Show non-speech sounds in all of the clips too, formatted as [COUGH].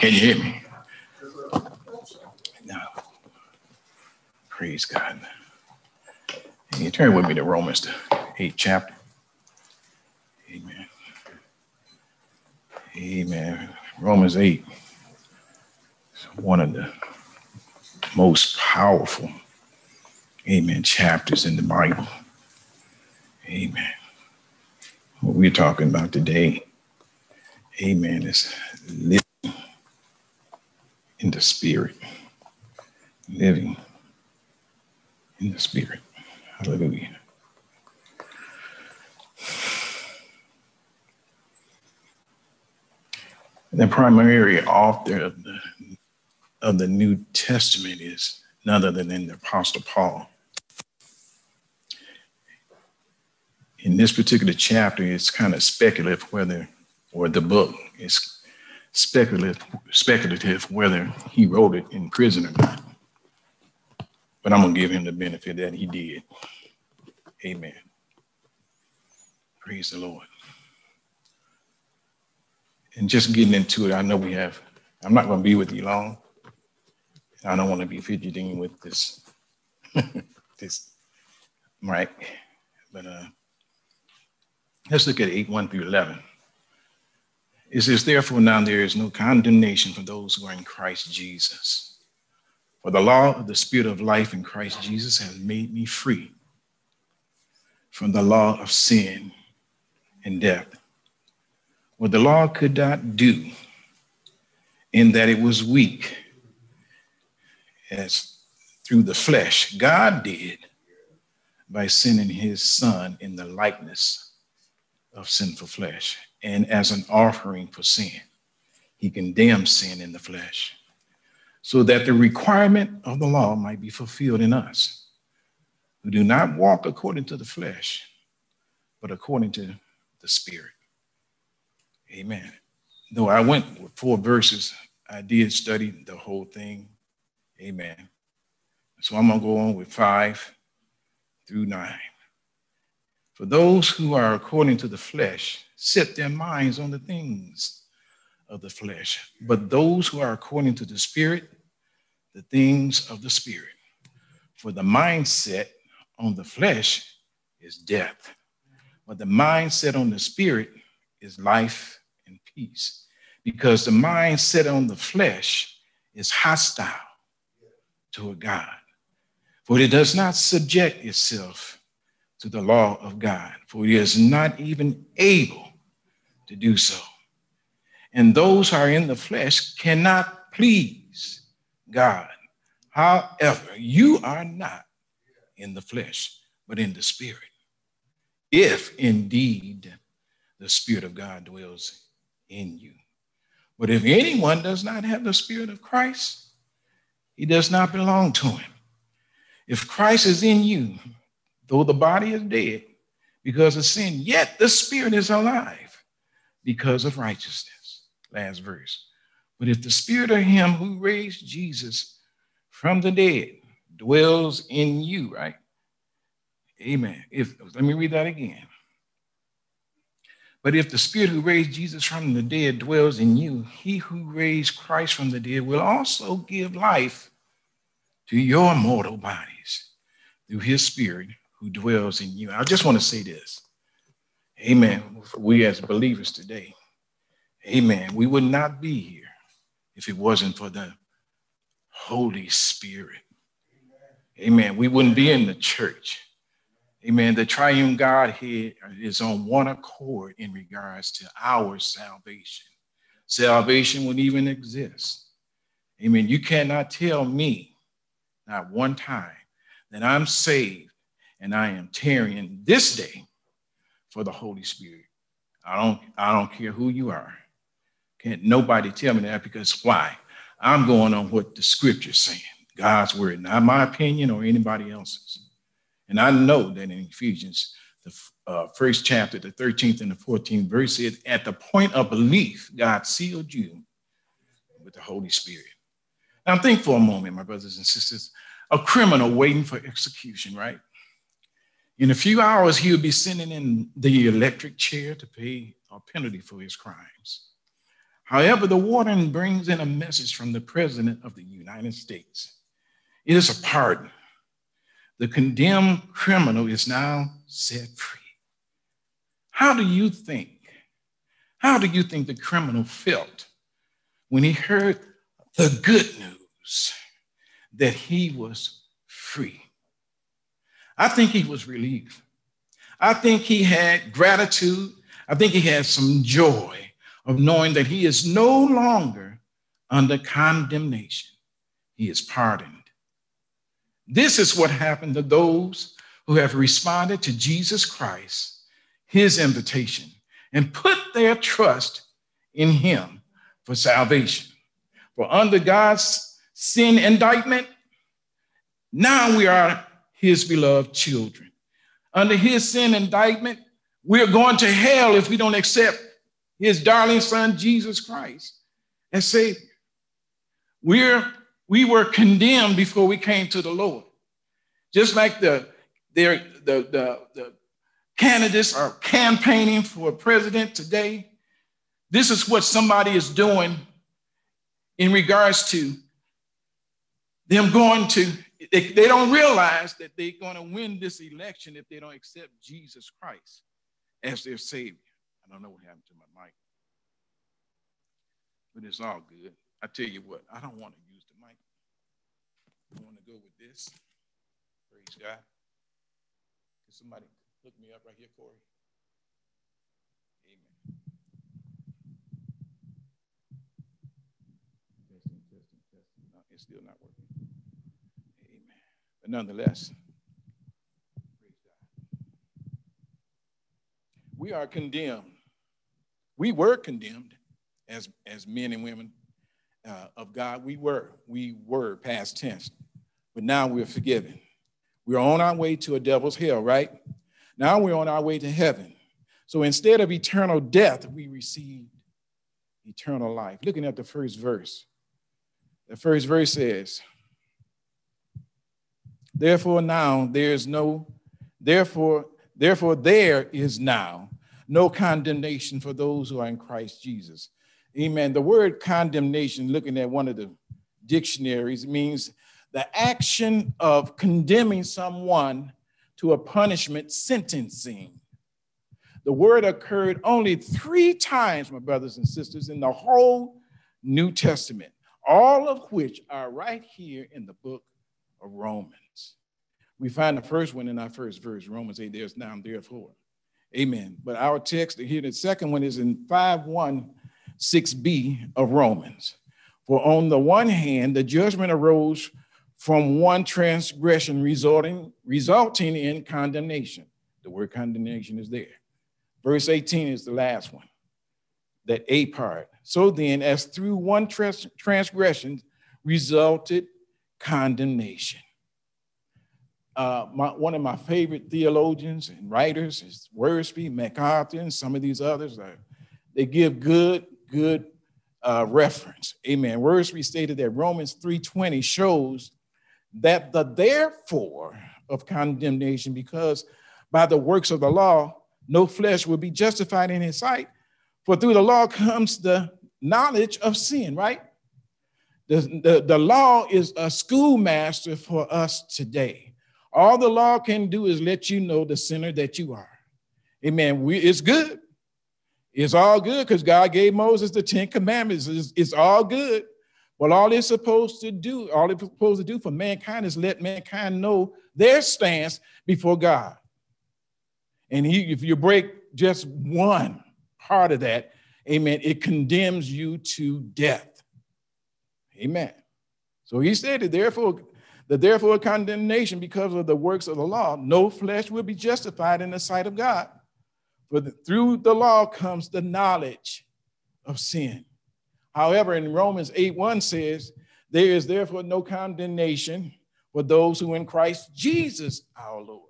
Can you hear me? No. Praise God. Can you turn with me to Romans, the eighth chapter. Amen. Amen. Romans 8 is one of the most powerful, amen, chapters in the Bible. Amen. What we're talking about today, amen, is living in the spirit. Living in the spirit. Hallelujah. The primary author of the, of the New Testament is none other than the Apostle Paul. In this particular chapter, it's kind of speculative whether, or the book is speculative, speculative whether he wrote it in prison or not. But I'm going to give him the benefit that he did. Amen. Praise the Lord. And just getting into it, I know we have, I'm not going to be with you long. I don't want to be fidgeting with this, [LAUGHS] this mic. But uh, let's look at 8 1 through 11. It says, Therefore, now there is no condemnation for those who are in Christ Jesus. For the law of the Spirit of life in Christ Jesus has made me free from the law of sin and death. What the law could not do, in that it was weak, as through the flesh, God did by sending his son in the likeness of sinful flesh and as an offering for sin. He condemned sin in the flesh so that the requirement of the law might be fulfilled in us who do not walk according to the flesh, but according to the Spirit. Amen. Though I went with four verses, I did study the whole thing. Amen. So I'm going to go on with five through nine. For those who are according to the flesh set their minds on the things of the flesh, but those who are according to the Spirit, the things of the Spirit. For the mindset on the flesh is death, but the mindset on the Spirit is life and peace. Because the mindset on the flesh is hostile to a God, for it does not subject itself to the law of God, for it is not even able to do so. And those who are in the flesh cannot please God. However, you are not in the flesh, but in the spirit. If indeed the spirit of God dwells in you. But if anyone does not have the spirit of Christ, he does not belong to him. If Christ is in you, though the body is dead because of sin, yet the spirit is alive because of righteousness. Last verse. But if the spirit of him who raised Jesus from the dead dwells in you, right? Amen. If let me read that again. But if the spirit who raised Jesus from the dead dwells in you, he who raised Christ from the dead will also give life to your mortal bodies through his spirit who dwells in you. I just want to say this. Amen. We as believers today, amen. We would not be here if it wasn't for the Holy Spirit. Amen. We wouldn't be in the church. Amen. The triune Godhead is on one accord in regards to our salvation. Salvation wouldn't even exist. Amen. You cannot tell me, not one time, that I'm saved and I am tarrying this day for the Holy Spirit. I don't, I don't care who you are. Can't nobody tell me that because why? I'm going on what the scripture's saying, God's word, not my opinion or anybody else's. And I know that in Ephesians, the uh, first chapter, the 13th and the 14th verse said, at the point of belief, God sealed you with the Holy Spirit. Now think for a moment, my brothers and sisters, a criminal waiting for execution, right? In a few hours, he will be sitting in the electric chair to pay a penalty for his crimes. However, the warden brings in a message from the President of the United States. It is a pardon. The condemned criminal is now set free. How do you think? How do you think the criminal felt when he heard the good news that he was free? I think he was relieved. I think he had gratitude. I think he had some joy of knowing that he is no longer under condemnation. He is pardoned. This is what happened to those who have responded to Jesus Christ, his invitation, and put their trust in him for salvation. For under God's sin indictment, now we are his beloved children. Under his sin indictment, we're going to hell if we don't accept his darling son, Jesus Christ, as Savior. We're, we were condemned before we came to the Lord. Just like the, the, the, the candidates are campaigning for president today, this is what somebody is doing in regards to them going to, they, they don't realize that they're going to win this election if they don't accept Jesus Christ as their Savior. I don't know what happened to my mic, but it's all good. I tell you what, I don't want to use the mic. I want to go with this. Praise God. Can somebody hook me up right here, Corey? Amen. It's still not working. But nonetheless. We are condemned. We were condemned as, as men and women uh, of God. We were. We were past tense. But now we're forgiven. We're on our way to a devil's hell, right? Now we're on our way to heaven. So instead of eternal death, we received eternal life. Looking at the first verse, the first verse says, Therefore, now there is no, therefore, therefore, there is now no condemnation for those who are in Christ Jesus. Amen. The word condemnation, looking at one of the dictionaries, means the action of condemning someone to a punishment sentencing. The word occurred only three times, my brothers and sisters, in the whole New Testament, all of which are right here in the book of Romans. We find the first one in our first verse, Romans 8, there's now, therefore. Amen. But our text here, the second one is in 5 1 6b of Romans. For on the one hand, the judgment arose from one transgression resulting, resulting in condemnation. The word condemnation is there. Verse 18 is the last one, that A part. So then, as through one trans- transgression resulted condemnation. Uh, my, one of my favorite theologians and writers is Wiersbe, MacArthur, and some of these others. They give good, good uh, reference. Amen. Wiersbe stated that Romans 3:20 shows that the therefore of condemnation, because by the works of the law, no flesh will be justified in his sight. For through the law comes the knowledge of sin, right? The, the, the law is a schoolmaster for us today. All the law can do is let you know the sinner that you are. Amen. We, it's good. It's all good because God gave Moses the Ten Commandments. It's, it's all good. Well, all it's supposed to do, all it's supposed to do for mankind is let mankind know their stance before God. And he, if you break just one part of that, amen, it condemns you to death. Amen. So he said that therefore, that therefore condemnation because of the works of the law, no flesh will be justified in the sight of God. For through the law comes the knowledge of sin. However, in Romans 8 1 says, There is therefore no condemnation for those who in Christ Jesus our Lord.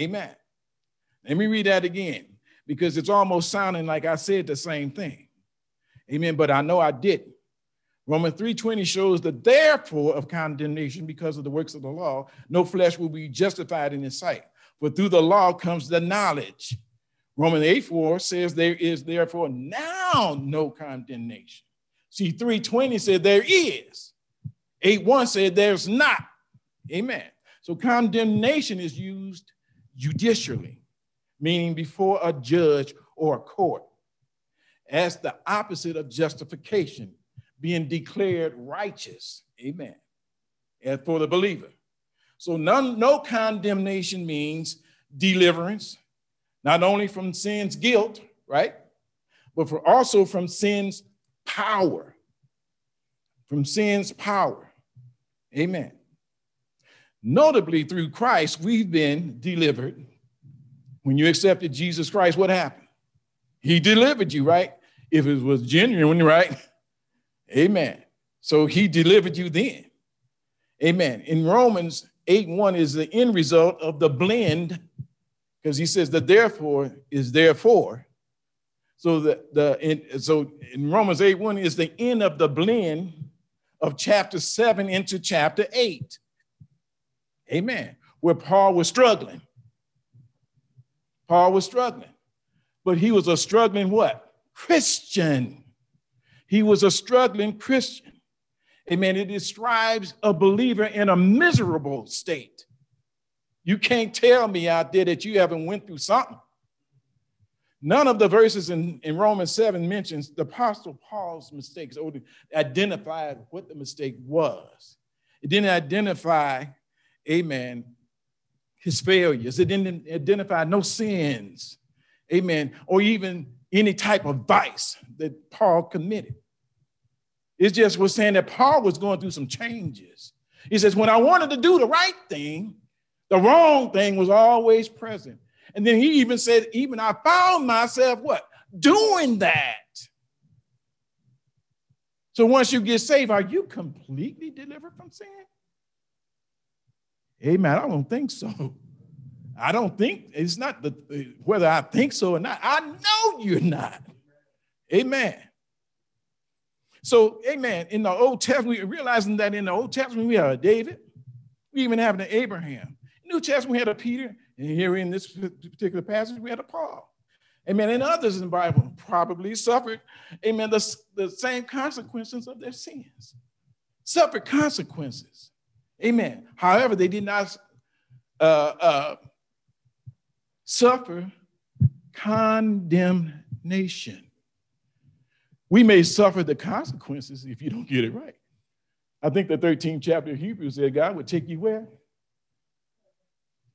Amen. Let me read that again because it's almost sounding like I said the same thing. Amen. But I know I didn't. Romans 3:20 shows the therefore of condemnation because of the works of the law, no flesh will be justified in his sight. For through the law comes the knowledge. Romans 8 4 says there is therefore now no condemnation. See, 320 said there is. 8 1 said there's not. Amen. So condemnation is used judicially, meaning before a judge or a court, as the opposite of justification, being declared righteous. Amen. As for the believer. So none, no condemnation means deliverance, not only from sin's guilt, right? But for also from sin's power. From sin's power. Amen. Notably, through Christ, we've been delivered. When you accepted Jesus Christ, what happened? He delivered you, right? If it was genuine, right? [LAUGHS] Amen. So he delivered you then. Amen. In Romans 8 1 is the end result of the blend because he says the therefore is therefore. So the, the in, so in Romans 8 1 is the end of the blend of chapter 7 into chapter 8. Amen. Where Paul was struggling. Paul was struggling. But he was a struggling what? Christian. He was a struggling Christian. Amen. It describes a believer in a miserable state. You can't tell me out there that you haven't went through something. None of the verses in, in Romans 7 mentions the Apostle Paul's mistakes or identified what the mistake was. It didn't identify, amen, his failures. It didn't identify no sins, amen, or even any type of vice that Paul committed. It just was saying that Paul was going through some changes. He says, when I wanted to do the right thing, the wrong thing was always present. And then he even said, even I found myself what? Doing that. So once you get saved, are you completely delivered from sin? Amen. I don't think so. I don't think it's not the whether I think so or not. I know you're not. Amen. So, amen. In the Old Testament, realizing that in the Old Testament we have a David, we even have an Abraham. New Testament, we had a Peter, and here in this particular passage, we had a Paul. Amen. And others in the Bible probably suffered, amen, the, the same consequences of their sins. Suffered consequences. Amen. However, they did not uh, uh, suffer condemnation. We may suffer the consequences if you don't get it right. I think the 13th chapter of Hebrews said God would take you where?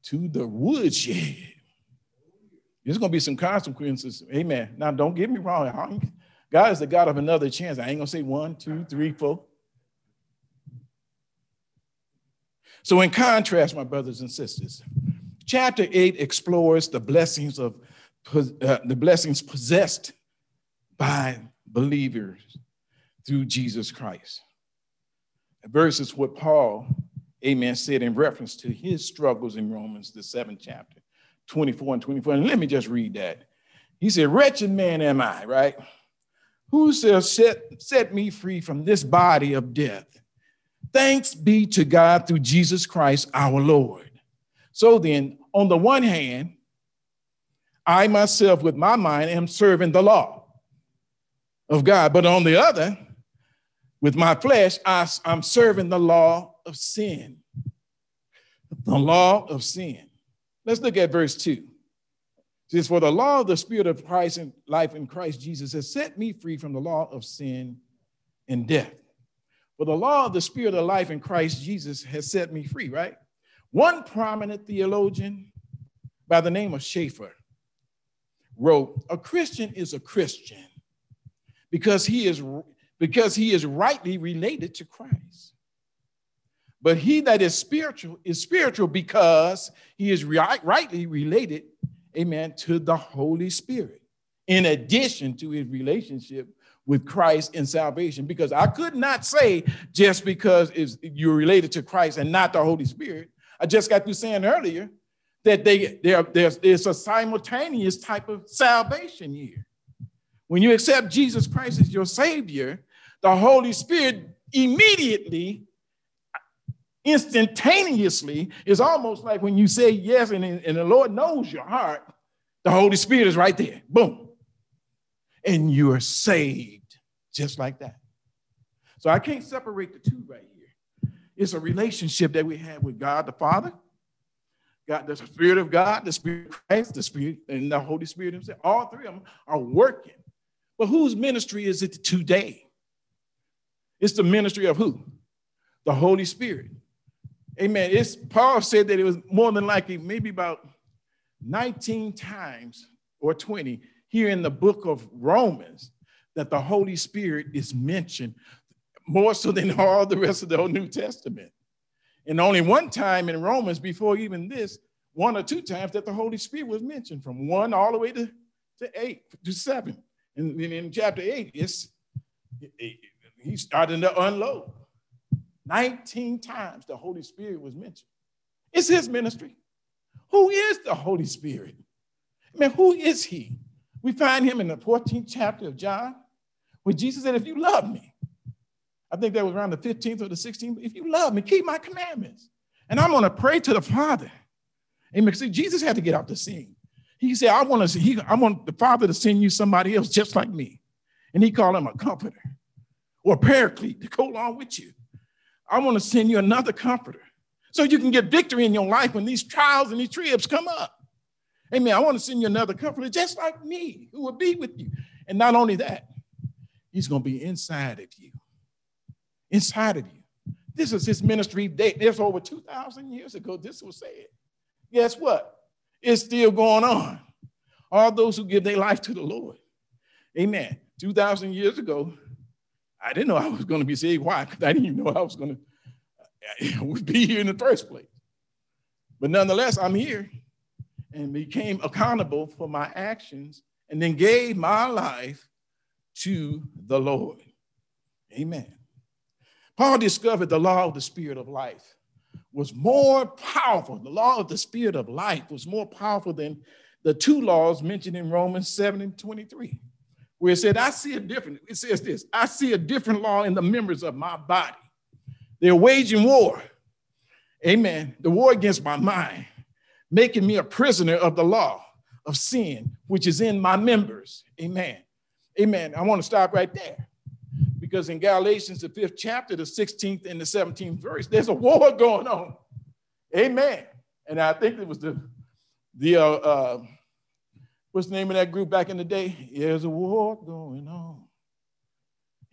to the woodshed. There's going to be some consequences. Amen. Now, don't get me wrong. God is the God of another chance. I ain't going to say one, two, three, four. So, in contrast, my brothers and sisters, chapter 8 explores the blessings of uh, the blessings possessed by believers through Jesus Christ. Verses what Paul amen, said in reference to his struggles in Romans, the seventh chapter, 24 and 24. And let me just read that. He said, Wretched man am I, right? Who shall set, set me free from this body of death? Thanks be to God through Jesus Christ our Lord. So then, on the one hand, I myself with my mind am serving the law of God, but on the other, with my flesh, I, am serving the law of sin. The law of sin. Let's look at verse 2. It says, For the law of the Spirit of Christ and life in Christ Jesus has set me free from the law of sin and death. For the law of the Spirit of life in Christ Jesus has set me free, right? One prominent theologian by the name of Chafer wrote, A Christian is a Christian because he is because he is rightly related to Christ. But he that is spiritual is spiritual because he is right, rightly related, amen, to the Holy Spirit, in addition to his relationship with Christ in salvation. Because I could not say just because you're related to Christ and not the Holy Spirit. I just got through saying earlier that they, there's, there's a simultaneous type of salvation here. When you accept Jesus Christ as your Savior, the Holy Spirit immediately, instantaneously, is almost like when you say yes and, and the Lord knows your heart. The Holy Spirit is right there. Boom. And you are saved just like that. So I can't separate the two right. It's a relationship that we have with God the Father, God, the Spirit of God, the Spirit of Christ, the Spirit, and the Holy Spirit Himself. All three of them are working. But whose ministry is it today? It's the ministry of who? The Holy Spirit. Amen. It's Paul said that it was more than likely, maybe about 19 times or 20 here in the book of Romans that the Holy Spirit is mentioned more so than all the rest of the old New Testament. And only one time in Romans before even this, one or two times that the Holy Spirit was mentioned from one all the way to, to eight to seven. And then in chapter eight, it's he started to unload. 19 times the Holy Spirit was mentioned. It's his ministry. Who is the Holy Spirit? I mean, who is he? We find him in the 14th chapter of John, where Jesus said, If you love me, I think that was around the 15th or the 16th, if you love me, keep my commandments. And I'm going to pray to the Father. Amen. See, Jesus had to get out the scene. He said, I want to he, I want the Father to send you somebody else just like me. And he called him a comforter or a paraclete to go along with you. I want to send you another comforter so you can get victory in your life when these trials and these tribs come up. Amen. I want to send you another comforter just like me who will be with you. And not only that, he's going to be inside of you. Inside of you. This is his ministry. There's over 2,000 years ago, this was said. Guess what? It's still going on. All those who give their life to the Lord. Amen. 2,000 years ago, I didn't know I was going to be saved. Why? Because I didn't even know I was going to be here in the first place. But nonetheless, I'm here and became accountable for my actions and then gave my life to the Lord. Amen. Paul discovered the law of the spirit of life was more powerful. The law of the spirit of life was more powerful than the two laws mentioned in Romans 7 and 23 where it said, I see a different, it says this, I see a different law in the members of my body. They're waging war. Amen. The war against my mind, making me a prisoner of the law of sin, which is in my members. Amen. Amen. I want to stop right there because in Galatians, the fifth chapter, the 16th and the 17th verse, there's a war [LAUGHS] going on. Amen. And I think it was the, the, uh, uh, What's the name of that group back in the day? There's a war going on.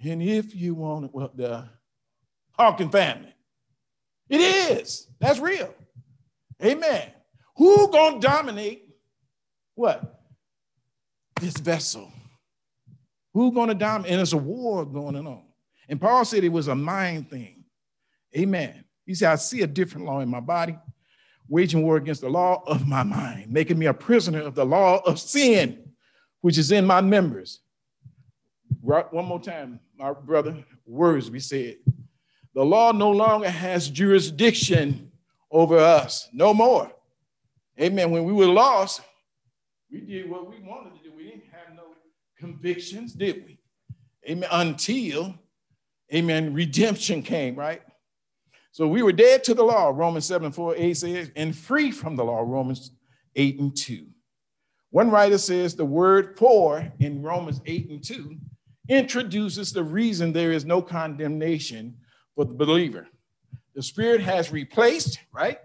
And if you want it, well, the Hawkins family. It is. That's real. Amen. Who gonna dominate what? This vessel. Who gonna dominate? And there's a war going on. And Paul said it was a mind thing. Amen. He said, I see a different law in my body waging war against the law of my mind, making me a prisoner of the law of sin, which is in my members. Right, One more time, my brother, Wiersbe said. The law no longer has jurisdiction over us, no more. Amen. When we were lost, we did what we wanted to do. We didn't have no convictions, did we? Amen. Until, amen, redemption came, right? So we were dead to the law, Romans 7 4 8 says, and free from the law, Romans 8 and 2. One writer says the word for in Romans 8 and 2 introduces the reason there is no condemnation for the believer. The Spirit has replaced, right,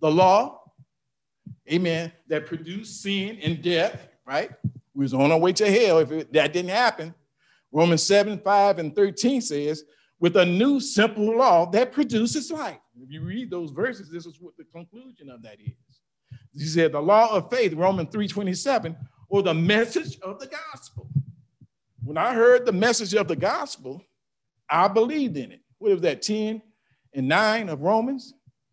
the law, amen, that produced sin and death, right? We was on our way to hell if it, that didn't happen. Romans 7 5 and 13 says, with a new simple law that produces life. If you read those verses, this is what the conclusion of that is. He said the law of faith, Romans 3:27, or the message of the gospel. When I heard the message of the gospel, I believed in it. What is that, 10 and 9 of Romans?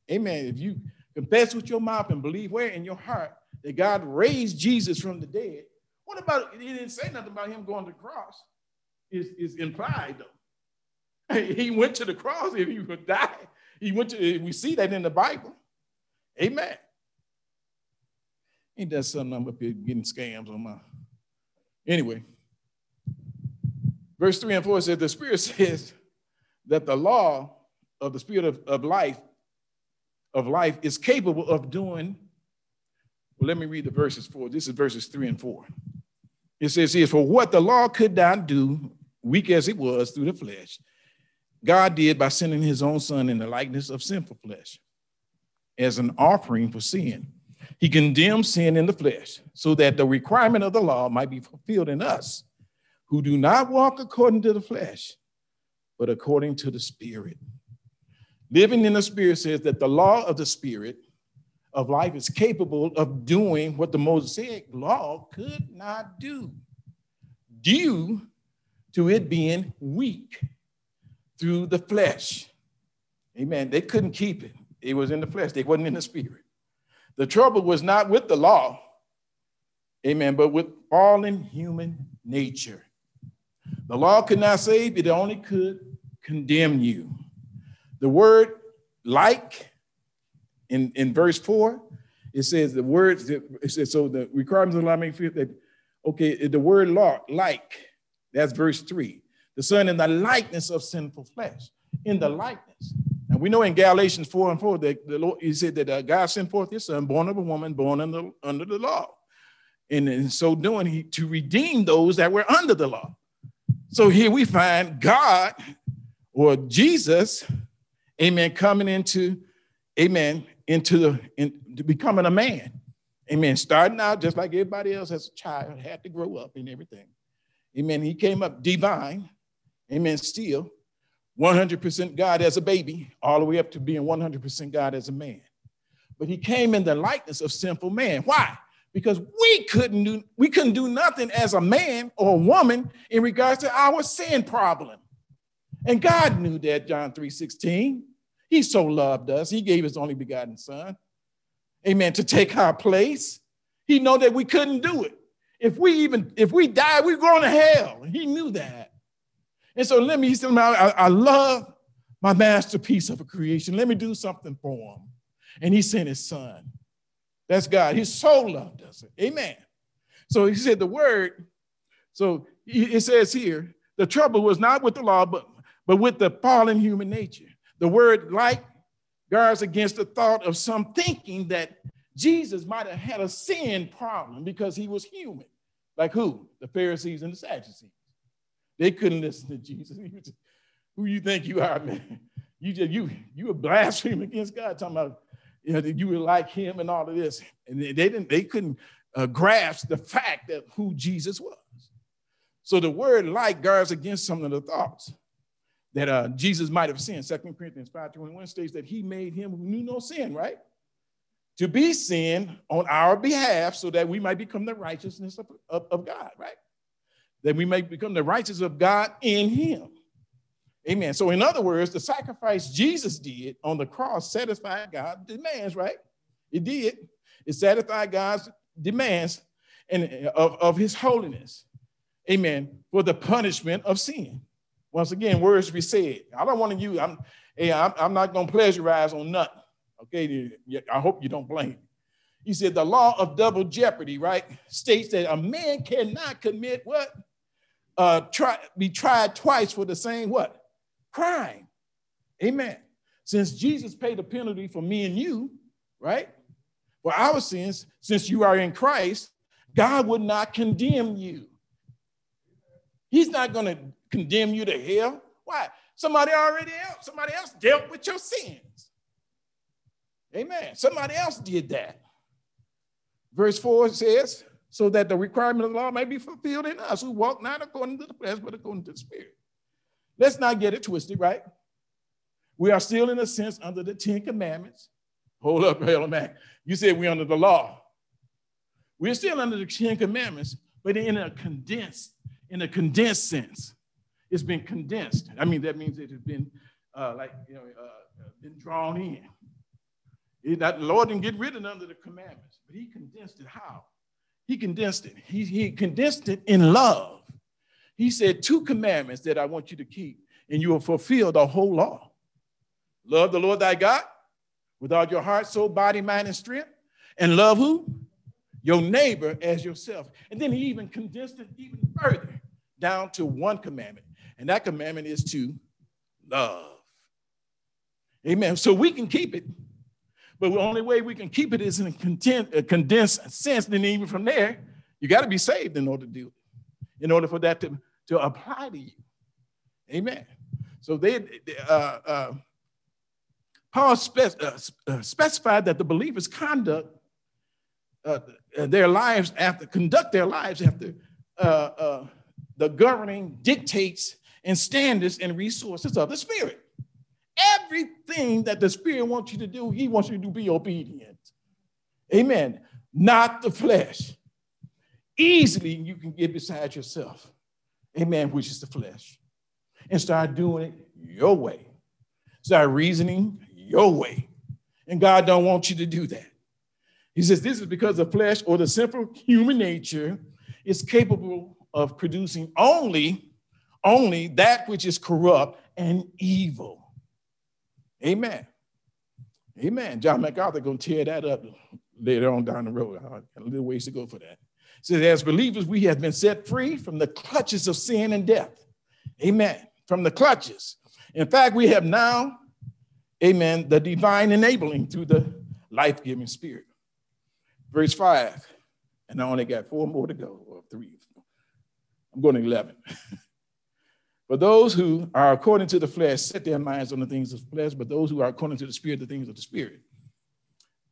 Amen. If you confess with your mouth and believe where in your heart that God raised Jesus from the dead, what about, he didn't say nothing about him going to the cross. Is is implied though. [LAUGHS] He went to the cross if he would die. He went to, we see that in the Bible. Amen. Ain't that something I'm up here getting scams on my. Anyway, verse 3 and 4 says, The Spirit [LAUGHS] says that the law of the Spirit of, of life, of life, is capable of doing Well, let me read the verses for this is verses three and four. It says here, for what the law could not do, weak as it was through the flesh, God did by sending his own son in the likeness of sinful flesh as an offering for sin. He condemned sin in the flesh so that the requirement of the law might be fulfilled in us who do not walk according to the flesh, but according to the spirit. Living in the spirit says that the law of the spirit of life is capable of doing what the Mosaic law could not do due to it being weak through the flesh. Amen. They couldn't keep it. It was in the flesh. They wasn't in the spirit. The trouble was not with the law, amen, but with fallen human nature. The law could not save, it only could condemn you. The word like in, in verse 4, it says the words, it says, so the requirements of the law make feel that, okay, the word law, like, that's verse 3. The son in the likeness of sinful flesh, in the likeness. And we know in Galatians 4 and 4 that the Lord, he said that uh, God sent forth his son, born of a woman, born under, under the law. And in so doing, he to redeem those that were under the law. So here we find God or Jesus, amen, coming into, amen, into the into becoming a man. Amen. Starting out just like everybody else as a child, had to grow up and everything. Amen. He came up divine. Amen. Still 100% God as a baby, all the way up to being 100% God as a man. But he came in the likeness of sinful man. Why? because we couldn't do we couldn't do nothing as a man or a woman in regards to our sin problem. And God knew that, John 3 16. He so loved us, he gave his only begotten son. Amen. To take our place. He know that we couldn't do it. If we even if we die, we're going to hell. He knew that. And so let me, he said, I, I love my masterpiece of a creation. Let me do something for him. And he sent his son. That's God. He so loved us. Amen. So he said the word. So it says here, the trouble was not with the law, but, but with the fallen human nature. The word like guards against the thought of some thinking that Jesus might have had a sin problem because he was human. Like who? The Pharisees and the Sadducees. They couldn't listen to Jesus. [LAUGHS] Who you think you are, man? You just you you were blaspheming against God, talking about you know, you were like him and all of this. And they didn't, they couldn't uh, grasp the fact that who Jesus was. So the word like guards against some of the thoughts that uh, Jesus might have sinned. Second Corinthians 5.21 states that he made him who knew no sin, right? To be sin on our behalf so that we might become the righteousness of, of, of God, right? That we may become the righteousness of God in him. Amen. So, in other words, the sacrifice Jesus did on the cross satisfied God's demands, right? It did. It satisfied God's demands and of, of his holiness. Amen. For the punishment of sin. Once again, Wiersbe said. I don't want to use, I'm, hey, I'm, I'm not going to pleasurize on nothing. Okay, I hope you don't blame He said the law of double jeopardy, right, states that a man cannot commit what? Uh, try, be tried twice for the same what? crime. Amen. Since Jesus paid the penalty for me and you, right? For our sins, since you are in Christ, God would not condemn you. He's not going to condemn you to hell. Why? Somebody already else, somebody else dealt with your sins. Amen. Somebody else did that. Verse 4 says, so that the requirement of the law may be fulfilled in us who walk not according to the flesh, but according to the spirit. Let's not get it twisted, right? We are still, in a sense, under the Ten Commandments. Hold up, hell, man. You said we're under the law. We're still under the Ten Commandments, but in a condensed, in a condensed sense. It's been condensed. I mean, that means it has been uh, like, you know, uh, been drawn in. It, that the Lord didn't get rid of none of the commandments, but he condensed it. How? He condensed it. He, he condensed it in love. He said, Two commandments that I want you to keep, and you will fulfill the whole law. Love the Lord thy God with all your heart, soul, body, mind, and strength. And love who? Your neighbor as yourself. And then he even condensed it even further down to one commandment. And that commandment is to love. Amen. So we can keep it. But the only way we can keep it is in a, content, a condensed sense. Then even from there, you got to be saved in order to do it, in order for that to, to apply to you. Amen. So they, uh, uh, Paul spec- uh, uh, specified that the believer's conduct, uh, their lives after, conduct their lives after uh, the governing dictates and standards and resources of the Spirit. Everything that the Spirit wants you to do, He wants you to be obedient. Amen. Not the flesh. Easily you can get beside yourself. Amen, which is the flesh. And start doing it your way. Start reasoning your way. And God don't want you to do that. He says this is because the flesh or the simple human nature is capable of producing only, only that which is corrupt and evil. Amen. Amen. John MacArthur gonna tear that up later on down the road. I got a little ways to go for that. says, as believers, we have been set free from the clutches of sin and death. Amen. From the clutches. In fact, we have now, amen, the divine enabling through the life-giving spirit. Verse 5, and I only got four more to go, or three. I'm going to 11. [LAUGHS] but those who are according to the flesh set their minds on the things of the flesh, but those who are according to the spirit, the things of the spirit.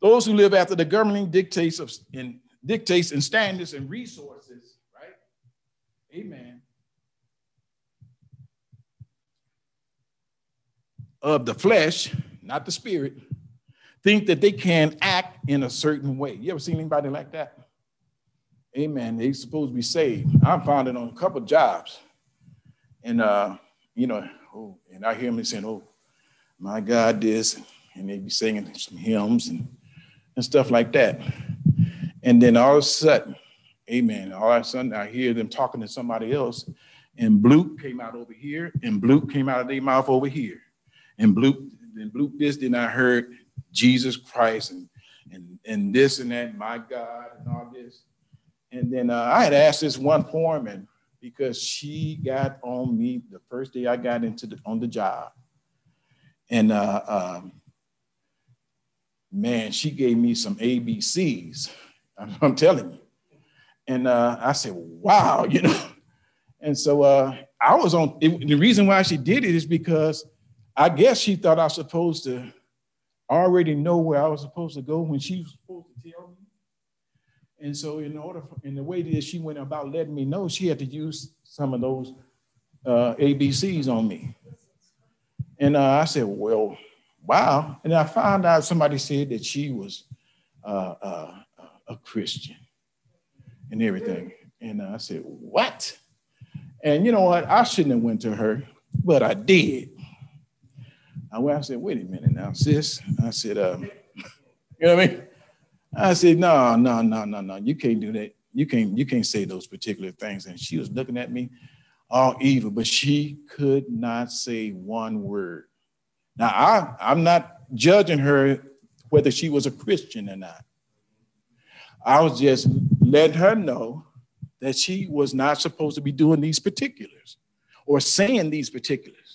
Those who live after the governing dictates of and dictates and standards and resources, right? Amen. Of the flesh, not the spirit, think that they can act in a certain way. You ever seen anybody like that? Amen. They supposed to be saved. I found it on a couple jobs. And uh, you know, oh, and I hear them saying, Oh, my God, this, and they be singing some hymns and, and stuff like that. And then all of a sudden, amen, all of a sudden I hear them talking to somebody else, and bloop came out over here, and bloop came out of their mouth over here. And bloop, then bloop this, then I heard Jesus Christ and and and this and that, my God, and all this. And then uh, I had asked this one foreman because she got on me the first day I got into the on the job, and uh, um, man, she gave me some ABCs. [LAUGHS] I'm telling you, and uh, I said, "Wow," [LAUGHS] you know. And so uh, I was on. It, the reason why she did it is because I guess she thought I was supposed to already know where I was supposed to go when she was supposed. And so, in order, for, in the way that she went about letting me know, she had to use some of those uh, ABCs on me. And uh, I said, "Well, wow!" And I found out somebody said that she was uh, uh a Christian and everything. And I said, "What?" And you know what? I shouldn't have went to her, but I did. I went. I said, "Wait a minute now, sis." I said, um, [LAUGHS] "You know what I mean?" I said, no, no, no, no, no. You can't do that. You can't, you can't say those particular things. And she was looking at me all evil, but she could not say one word. Now, I, I'm not judging her whether she was a Christian or not. I was just letting her know that she was not supposed to be doing these particulars or saying these particulars.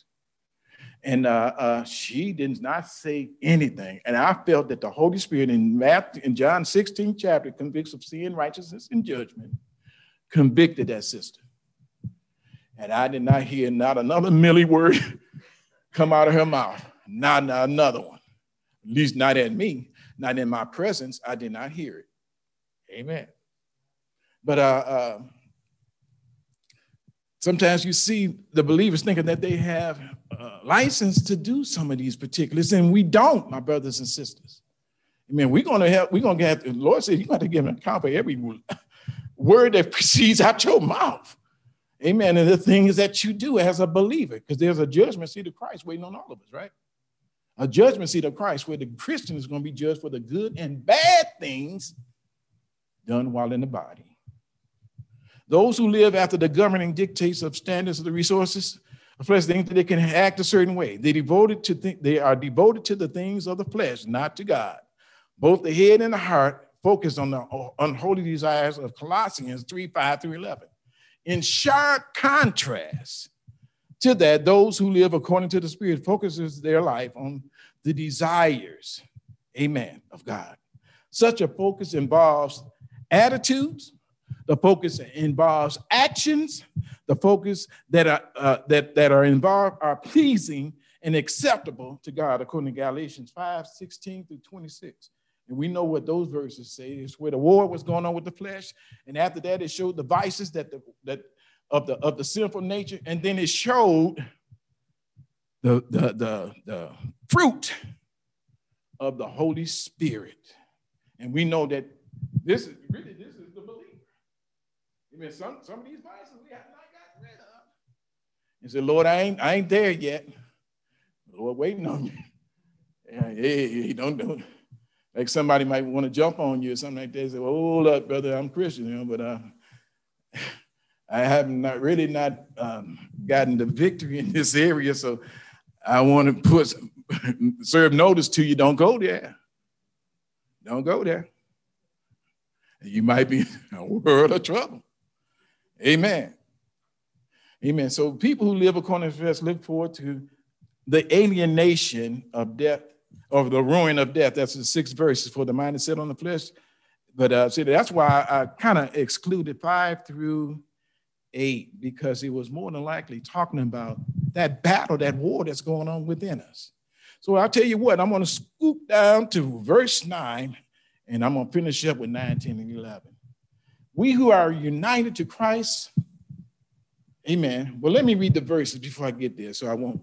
And uh, uh, she did not say anything. And I felt that the Holy Spirit in Matthew, in John 16 chapter convicts of sin, righteousness, and judgment, convicted that sister. And I did not hear not another milly word [LAUGHS] come out of her mouth, not, not another one. At least not at me, not in my presence. I did not hear it. Amen. But uh, uh, sometimes you see the believers thinking that they have uh, license to do some of these particulars, and we don't, my brothers and sisters. I mean, we're going to have, we're going to have, the Lord said, you're going to give an account for every [LAUGHS] word that [LAUGHS] proceeds out your mouth. Amen. And the things that you do as a believer, because there's a judgment seat of Christ waiting on all of us, right? A judgment seat of Christ where the Christian is going to be judged for the good and bad things done while in the body. Those who live after the governing dictates of standards of the resources the flesh think that they can act a certain way. They devoted to th- they are devoted to the things of the flesh, not to God. Both the head and the heart focus on the unholy desires of Colossians 3, 5 through 11. In sharp contrast to that, those who live according to the Spirit focuses their life on the desires, amen, of God. Such a focus involves attitudes, the focus involves actions, the focus that are, uh, that, that are involved are pleasing and acceptable to God, according to Galatians 5 16 through 26. And we know what those verses say. It's where the war was going on with the flesh. And after that, it showed the vices that the, that of the of the sinful nature. And then it showed the, the, the, the fruit of the Holy Spirit. And we know that this is really this. I mean, some, some of these vices we have not gotten rid of. And said, Lord, I ain't I ain't there yet. Lord, waiting on you. Yeah, hey, hey, don't do it like somebody might want to jump on you or something like that. Say, well, hold up, brother, I'm Christian, you know, but uh, [LAUGHS] I have not really not um, gotten the victory in this area, so I want to put [LAUGHS] serve notice to you. Don't go there. Don't go there. You might be [LAUGHS] in a world of trouble. Amen. Amen. So people who live according to flesh look forward to the alienation of death of the ruin of death. That's the sixth verse for the mind is set on the flesh. But uh, see, that's why I, I kind of excluded five through eight because it was more than likely talking about that battle, that war that's going on within us. So I'll tell you what, I'm going to scoop down to verse nine, and I'm going to finish up with 19 and 11. We who are united to Christ, amen. Well, let me read the verses before I get there so I won't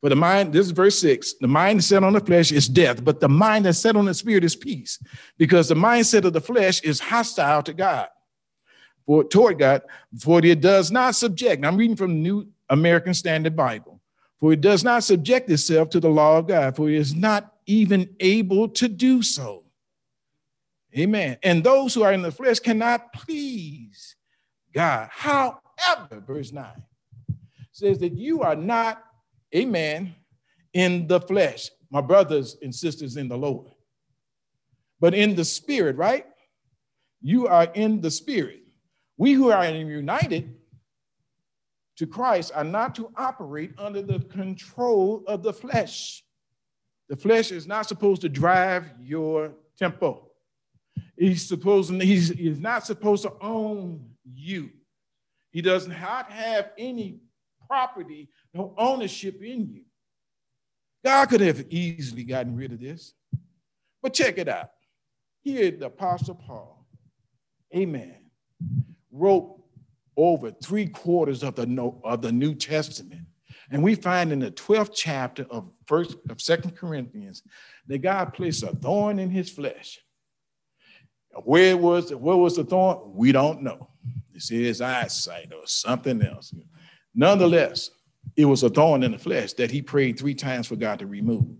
for the mind, this is verse six, the mind set on the flesh is death, but the mind that's set on the spirit is peace, because the mindset of the flesh is hostile to God, for toward God, for it does not subject. I'm reading from the New American Standard Bible. For it does not subject itself to the law of God, for it is not even able to do so. Amen. And those who are in the flesh cannot please God. However, verse 9 says that you are not amen, in the flesh, my brothers and sisters in the Lord. But in the spirit, right? You are in the spirit. We who are united to Christ are not to operate under the control of the flesh. The flesh is not supposed to drive your tempo. He's supposed he's, he's not supposed to own you. He does not have any property no ownership in you. God could have easily gotten rid of this. But check it out. Here, the Apostle Paul, amen, wrote over three quarters of the, of the New Testament. And we find in the 12th chapter of first of Second Corinthians that God placed a thorn in his flesh. Where was where was the thorn? We don't know. It's his eyesight or something else. Nonetheless, it was a thorn in the flesh that he prayed three times for God to remove.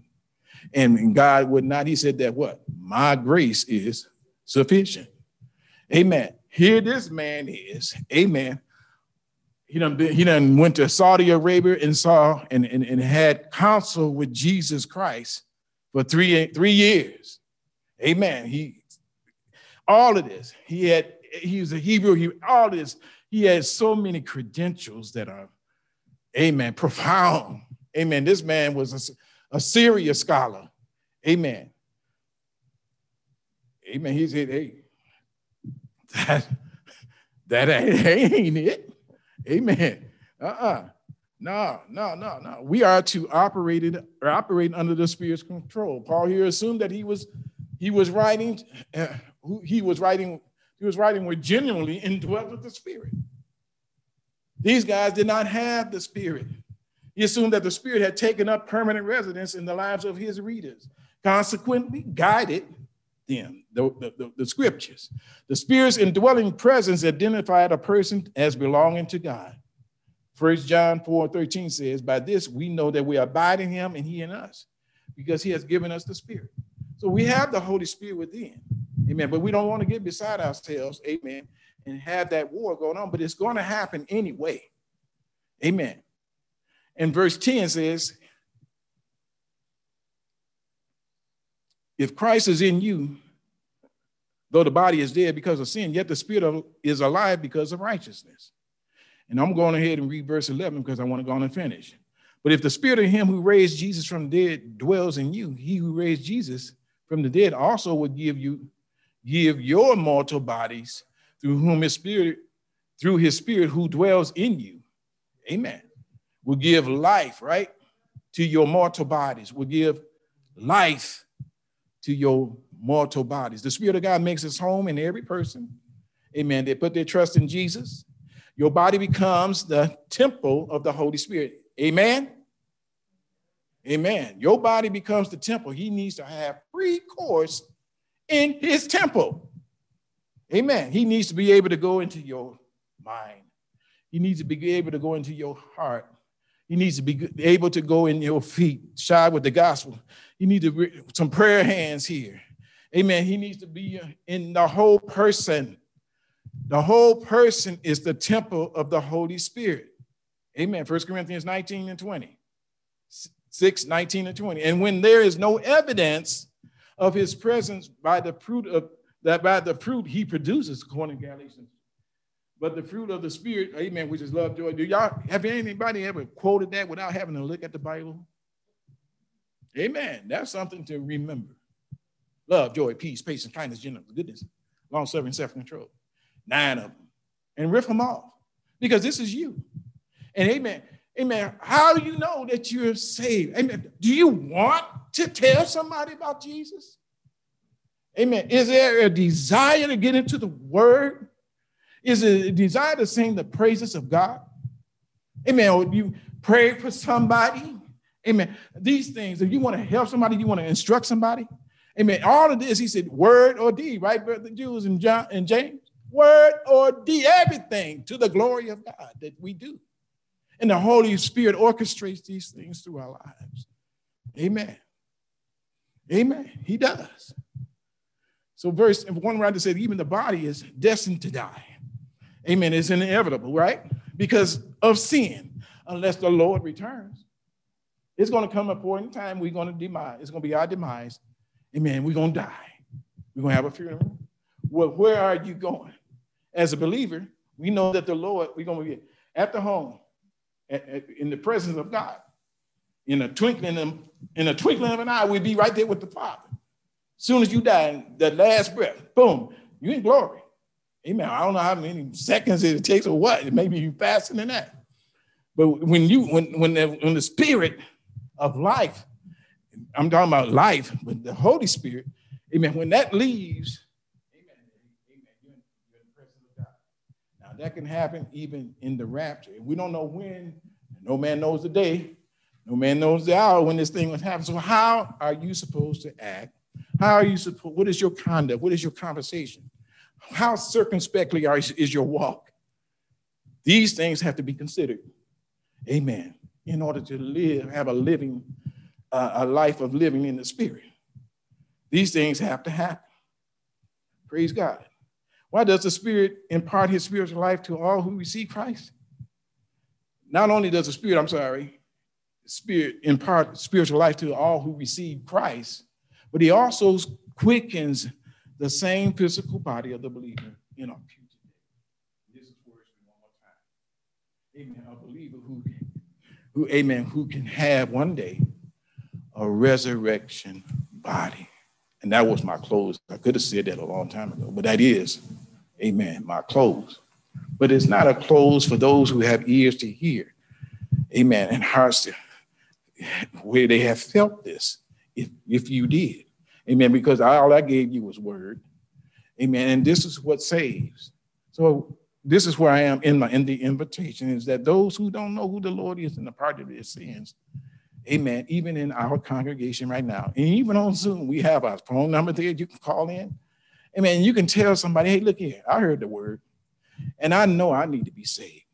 And God would not, he said that what? My grace is sufficient. Amen. Here this man is, amen. He done, been, he done went to Saudi Arabia and saw and, and, and had counsel with Jesus Christ for three, three years. Amen. He all of this. He had, he was a Hebrew, he all this, he had so many credentials that are Amen. Profound. Amen. This man was a, a serious scholar. Amen. Amen. He said, hey, that, that ain't it. Amen. Uh-uh. No, no, no, no. We are to operate it or operate under the Spirit's control. Paul here assumed that he was he was writing uh, uh, he was writing he was writing with genuinely indwelt with the Spirit. These guys did not have the Spirit. He assumed that the Spirit had taken up permanent residence in the lives of his readers, consequently, guided them, the, the, the, scriptures. The Spirit's indwelling presence identified a person as belonging to God. First John 4 13 says, By this we know that we abide in him and he in us, because he has given us the Spirit. So we have the Holy Spirit within. Amen. But we don't want to get beside ourselves. Amen and have that war going on, but it's going to happen anyway. Amen. And verse 10 says, If Christ is in you, though the body is dead because of sin, yet the spirit is alive because of righteousness. And I'm going ahead and read verse 11 because I want to go on and finish. But if the spirit of him who raised Jesus from the dead dwells in you, he who raised Jesus from the dead also will give you give your mortal bodies through whom his spirit through his spirit who dwells in you. Amen. Will give life right to your mortal bodies. Will give life to your mortal bodies. The spirit of god makes his home in every person. Amen. They put their trust in jesus. Your body becomes the temple of the holy spirit. Amen. Amen. Your body becomes the temple. He needs to have free course in his temple. Amen. He needs to be able to go into your mind. He needs to be able to go into your heart. He needs to be able to go in your feet, shy with the gospel. You need to some prayer hands here. Amen. He needs to be uh, in the whole person. The whole person is the temple of the Holy Spirit. Amen. First Corinthians 19 and 20. 6, 19 and 20. And when there is no evidence of his presence by the fruit of that by the fruit he produces, according to Galatians. But the fruit of the spirit, amen, which is love, joy. Do y'all have anybody ever quoted that without having to look at the Bible? Amen. That's something to remember. Love, joy, peace, patience, kindness, gentleness, goodness, long suffering, self control. Nine of them. And riff them off because this is you. And amen. Amen. How do you know that you're saved? Amen. Do you want to tell somebody about Jesus? Amen. Is there a desire to get into the word? Is it a desire to sing the praises of God? Amen. Or you pray for somebody? Amen. These things, if you want to help somebody, you want to instruct somebody. Amen. All of this, he said, word or deed, right, brother Jews and John and James? Word or deed, everything to the glory of God that we do. And the Holy Spirit orchestrates these things through our lives. Amen. Amen. He does. So, verse one writer said, even the body is destined to die. Amen. It's inevitable, right? Because of sin, unless the Lord returns. It's going to come a point in time we're going to demise. It's going to be our demise. Amen. We're going to die. We're going to have a funeral. Well, where are you going? As a believer, we know that the Lord, we're going to be at the home in the presence of God. In a twinkling of, in a twinkling of an eye, we'd be right there with the Father. Soon as you die, the last breath, boom, you in glory. Amen. I don't know how many seconds it takes or what. It may be faster than that. But when you when when the, when the spirit of life, I'm talking about life, but the Holy Spirit, amen. When that leaves, amen. Now that can happen even in the rapture. We don't know when, no man knows the day, no man knows the hour when this thing will happen. So, how are you supposed to act? How are you supposed, what is your conduct? What is your conversation? How circumspectly are, is your walk? These things have to be considered. Amen. In order to live, have a living, uh, a life of living in the spirit. These things have to happen. Praise God. Why does the Spirit impart his spiritual life to all who receive Christ? Not only does the Spirit, I'm sorry, Spirit impart spiritual life to all who receive Christ, but he also quickens the same physical body of the believer in our future This is words one more time. Amen. A believer who, who, amen, who can have one day a resurrection body. And that was my close. I could have said that a long time ago, but that is, amen, my close. But it's not a close for those who have ears to hear, amen, and hearts to, where they have felt this, if, if you did, amen, because all I gave you was word, amen, and this is what saves. So this is where I am in my in the invitation is that those who don't know who the Lord is and the part of their sins, Amen. Even in our congregation right now, and even on Zoom, we have our phone number there. You can call in. Amen. You can tell somebody, hey, look here, I heard the word, and I know I need to be saved.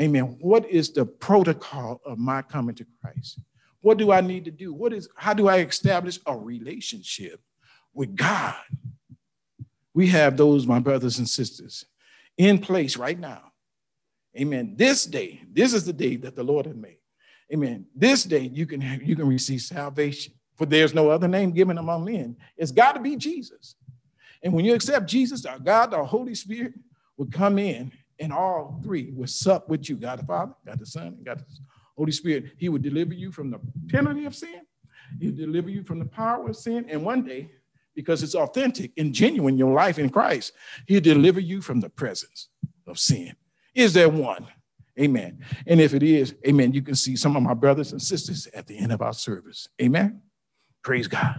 Amen. What is the protocol of my coming to Christ? What do I need to do? What is how do I establish a relationship with God? We have those, my brothers and sisters, in place right now. Amen. This day, this is the day that the Lord has made. Amen. This day you can have, you can receive salvation. For there's no other name given among men. It's got to be Jesus. And when you accept Jesus, our God, our Holy Spirit will come in, and all three will sup with you. God the Father, God the Son, and God the Holy Spirit. He will deliver you from the penalty of sin. He'll deliver you from the power of sin. And one day, because it's authentic and genuine, your life in Christ, he'll deliver you from the presence of sin. Is there one? Amen. And if it is, amen, you can see some of my brothers and sisters at the end of our service. Amen. Praise God.